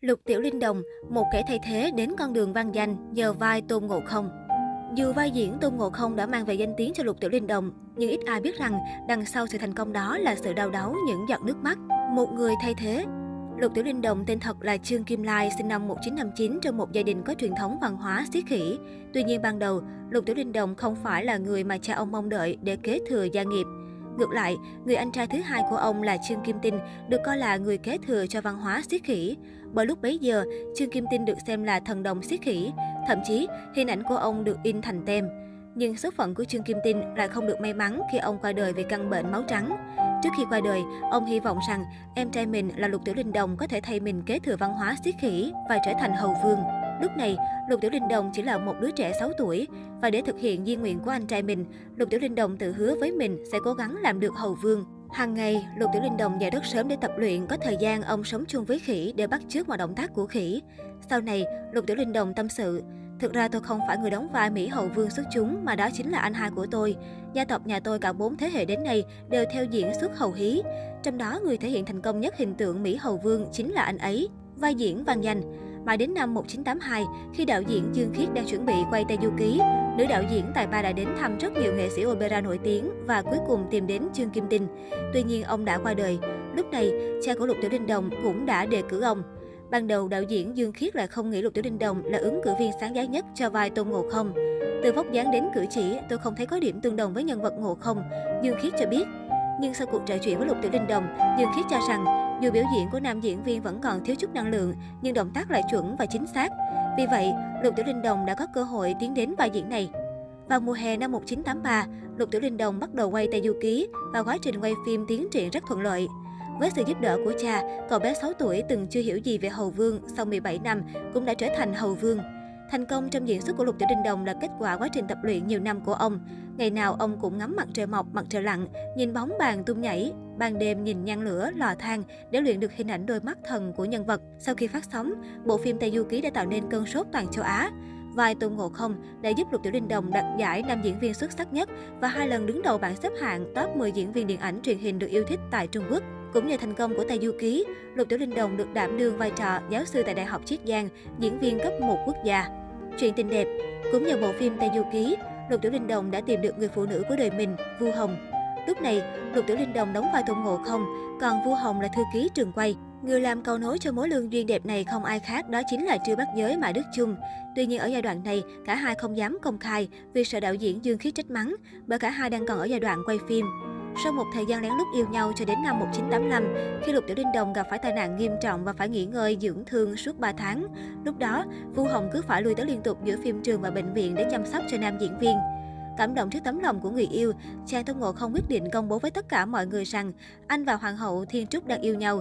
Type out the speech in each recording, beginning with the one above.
Lục Tiểu Linh Đồng, một kẻ thay thế đến con đường văn danh nhờ vai Tôn Ngộ Không. Dù vai diễn Tôn Ngộ Không đã mang về danh tiếng cho Lục Tiểu Linh Đồng, nhưng ít ai biết rằng đằng sau sự thành công đó là sự đau đớn những giọt nước mắt. Một người thay thế. Lục Tiểu Linh Đồng tên thật là Trương Kim Lai, sinh năm 1959 trong một gia đình có truyền thống văn hóa xiết khỉ. Tuy nhiên ban đầu, Lục Tiểu Linh Đồng không phải là người mà cha ông mong đợi để kế thừa gia nghiệp. Ngược lại, người anh trai thứ hai của ông là Trương Kim Tinh được coi là người kế thừa cho văn hóa xiết khỉ. Bởi lúc bấy giờ, Trương Kim Tinh được xem là thần đồng xiết khỉ, thậm chí hình ảnh của ông được in thành tem. Nhưng số phận của Trương Kim Tinh lại không được may mắn khi ông qua đời vì căn bệnh máu trắng. Trước khi qua đời, ông hy vọng rằng em trai mình là Lục Tiểu Linh Đồng có thể thay mình kế thừa văn hóa xiết khỉ và trở thành hầu vương. Lúc này, Lục Tiểu Linh Đồng chỉ là một đứa trẻ 6 tuổi và để thực hiện di nguyện của anh trai mình, Lục Tiểu Linh Đồng tự hứa với mình sẽ cố gắng làm được hầu vương. Hàng ngày, Lục Tiểu Linh Đồng dậy rất sớm để tập luyện, có thời gian ông sống chung với khỉ để bắt chước mọi động tác của khỉ. Sau này, Lục Tiểu Linh Đồng tâm sự, Thực ra tôi không phải người đóng vai Mỹ Hậu Vương xuất chúng mà đó chính là anh hai của tôi. Gia tộc nhà tôi cả bốn thế hệ đến nay đều theo diễn xuất hầu hí. Trong đó người thể hiện thành công nhất hình tượng Mỹ Hầu Vương chính là anh ấy. Vai diễn vang danh. Mãi đến năm 1982, khi đạo diễn Dương Khiết đang chuẩn bị quay Tây Du Ký, nữ đạo diễn tài ba đã đến thăm rất nhiều nghệ sĩ opera nổi tiếng và cuối cùng tìm đến Trương Kim Tinh. Tuy nhiên ông đã qua đời. Lúc này, cha của Lục Tiểu Đinh Đồng cũng đã đề cử ông. Ban đầu, đạo diễn Dương Khiết lại không nghĩ Lục Tiểu Đinh Đồng là ứng cử viên sáng giá nhất cho vai Tôn Ngộ Không. Từ vóc dáng đến cử chỉ, tôi không thấy có điểm tương đồng với nhân vật Ngộ Không, Dương Khiết cho biết. Nhưng sau cuộc trò chuyện với Lục Tiểu Đinh Đồng, Dương Khiết cho rằng dù biểu diễn của nam diễn viên vẫn còn thiếu chút năng lượng, nhưng động tác lại chuẩn và chính xác. Vì vậy, Lục Tiểu Linh Đồng đã có cơ hội tiến đến vai diễn này. Vào mùa hè năm 1983, Lục Tiểu Linh Đồng bắt đầu quay Tây Du Ký và quá trình quay phim tiến triển rất thuận lợi. Với sự giúp đỡ của cha, cậu bé 6 tuổi từng chưa hiểu gì về Hầu Vương, sau 17 năm cũng đã trở thành Hầu Vương. Thành công trong diễn xuất của Lục Tiểu Đình Đồng là kết quả quá trình tập luyện nhiều năm của ông. Ngày nào ông cũng ngắm mặt trời mọc, mặt trời lặn, nhìn bóng bàn tung nhảy, ban đêm nhìn nhang lửa, lò than để luyện được hình ảnh đôi mắt thần của nhân vật. Sau khi phát sóng, bộ phim Tây Du Ký đã tạo nên cơn sốt toàn châu Á. Vai Tôn Ngộ Không đã giúp Lục Tiểu Linh Đồng đạt giải nam diễn viên xuất sắc nhất và hai lần đứng đầu bảng xếp hạng top 10 diễn viên điện ảnh truyền hình được yêu thích tại Trung Quốc. Cũng nhờ thành công của Tây Du Ký, Lục Tiểu Linh Đồng được đảm đương vai trò giáo sư tại Đại học Chiết Giang, diễn viên cấp một quốc gia. Chuyện tình đẹp Cũng nhờ bộ phim Tây Du Ký, Lục Tiểu Linh Đồng đã tìm được người phụ nữ của đời mình, Vu Hồng. Lúc này, Lục Tiểu Linh Đồng đóng vai Tôn Ngộ Không, còn Vu Hồng là thư ký trường quay. Người làm cầu nối cho mối lương duyên đẹp này không ai khác đó chính là Trư Bắc Giới Mã Đức Chung. Tuy nhiên ở giai đoạn này, cả hai không dám công khai vì sợ đạo diễn Dương Khiết trách mắng, bởi cả hai đang còn ở giai đoạn quay phim. Sau một thời gian lén lút yêu nhau cho đến năm 1985, khi Lục Tiểu Linh Đồng gặp phải tai nạn nghiêm trọng và phải nghỉ ngơi dưỡng thương suốt 3 tháng. Lúc đó, Vu Hồng cứ phải lui tới liên tục giữa phim trường và bệnh viện để chăm sóc cho nam diễn viên. Cảm động trước tấm lòng của người yêu, chàng thông Ngộ không quyết định công bố với tất cả mọi người rằng anh và Hoàng hậu Thiên Trúc đang yêu nhau.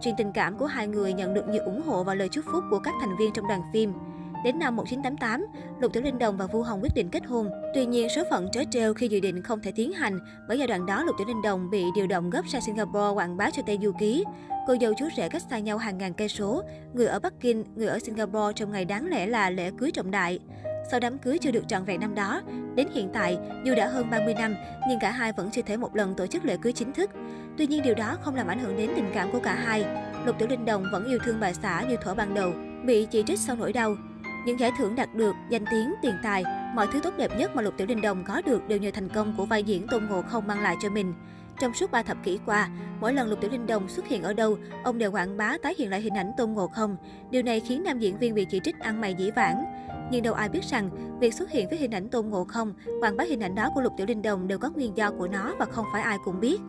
Chuyện tình cảm của hai người nhận được nhiều ủng hộ và lời chúc phúc của các thành viên trong đoàn phim. Đến năm 1988, Lục Tiểu Linh Đồng và Vu Hồng quyết định kết hôn. Tuy nhiên, số phận trớ trêu khi dự định không thể tiến hành, bởi giai đoạn đó Lục Tiểu Linh Đồng bị điều động gấp sang Singapore quảng bá cho Tây Du Ký. Cô dâu chú rể cách xa nhau hàng ngàn cây số, người ở Bắc Kinh, người ở Singapore trong ngày đáng lẽ là lễ cưới trọng đại. Sau đám cưới chưa được trọn vẹn năm đó, đến hiện tại, dù đã hơn 30 năm, nhưng cả hai vẫn chưa thể một lần tổ chức lễ cưới chính thức. Tuy nhiên điều đó không làm ảnh hưởng đến tình cảm của cả hai. Lục Tiểu Linh Đồng vẫn yêu thương bà xã như thuở ban đầu, bị chỉ trích sau nỗi đau. Những giải thưởng đạt được, danh tiếng, tiền tài, mọi thứ tốt đẹp nhất mà Lục Tiểu Linh Đồng có được đều nhờ thành công của vai diễn Tôn Ngộ không mang lại cho mình. Trong suốt 3 thập kỷ qua, mỗi lần Lục Tiểu Linh Đồng xuất hiện ở đâu, ông đều quảng bá tái hiện lại hình ảnh Tôn Ngộ Không. Điều này khiến nam diễn viên bị chỉ trích ăn mày dĩ vãng. Nhưng đâu ai biết rằng, việc xuất hiện với hình ảnh Tôn Ngộ Không, quảng bá hình ảnh đó của Lục Tiểu Linh Đồng đều có nguyên do của nó và không phải ai cũng biết.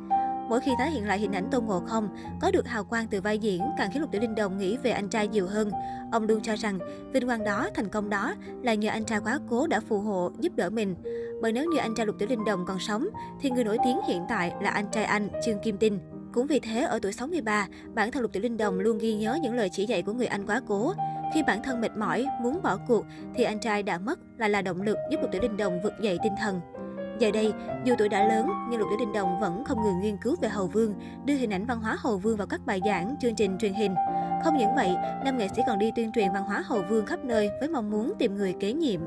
Mỗi khi tái hiện lại hình ảnh Tôn Ngộ Không, có được hào quang từ vai diễn càng khiến Lục Tiểu Linh Đồng nghĩ về anh trai nhiều hơn. Ông luôn cho rằng vinh quang đó, thành công đó là nhờ anh trai quá cố đã phù hộ, giúp đỡ mình. Bởi nếu như anh trai Lục Tiểu Linh Đồng còn sống, thì người nổi tiếng hiện tại là anh trai anh, Trương Kim Tinh. Cũng vì thế, ở tuổi 63, bản thân Lục Tiểu Linh Đồng luôn ghi nhớ những lời chỉ dạy của người anh quá cố. Khi bản thân mệt mỏi, muốn bỏ cuộc, thì anh trai đã mất lại là động lực giúp Lục Tiểu Linh Đồng vực dậy tinh thần. Giờ đây, dù tuổi đã lớn, nhưng Lục Tiểu Đình Đồng vẫn không ngừng nghiên cứu về Hầu Vương, đưa hình ảnh văn hóa Hầu Vương vào các bài giảng, chương trình truyền hình. Không những vậy, nam nghệ sĩ còn đi tuyên truyền văn hóa Hầu Vương khắp nơi với mong muốn tìm người kế nhiệm.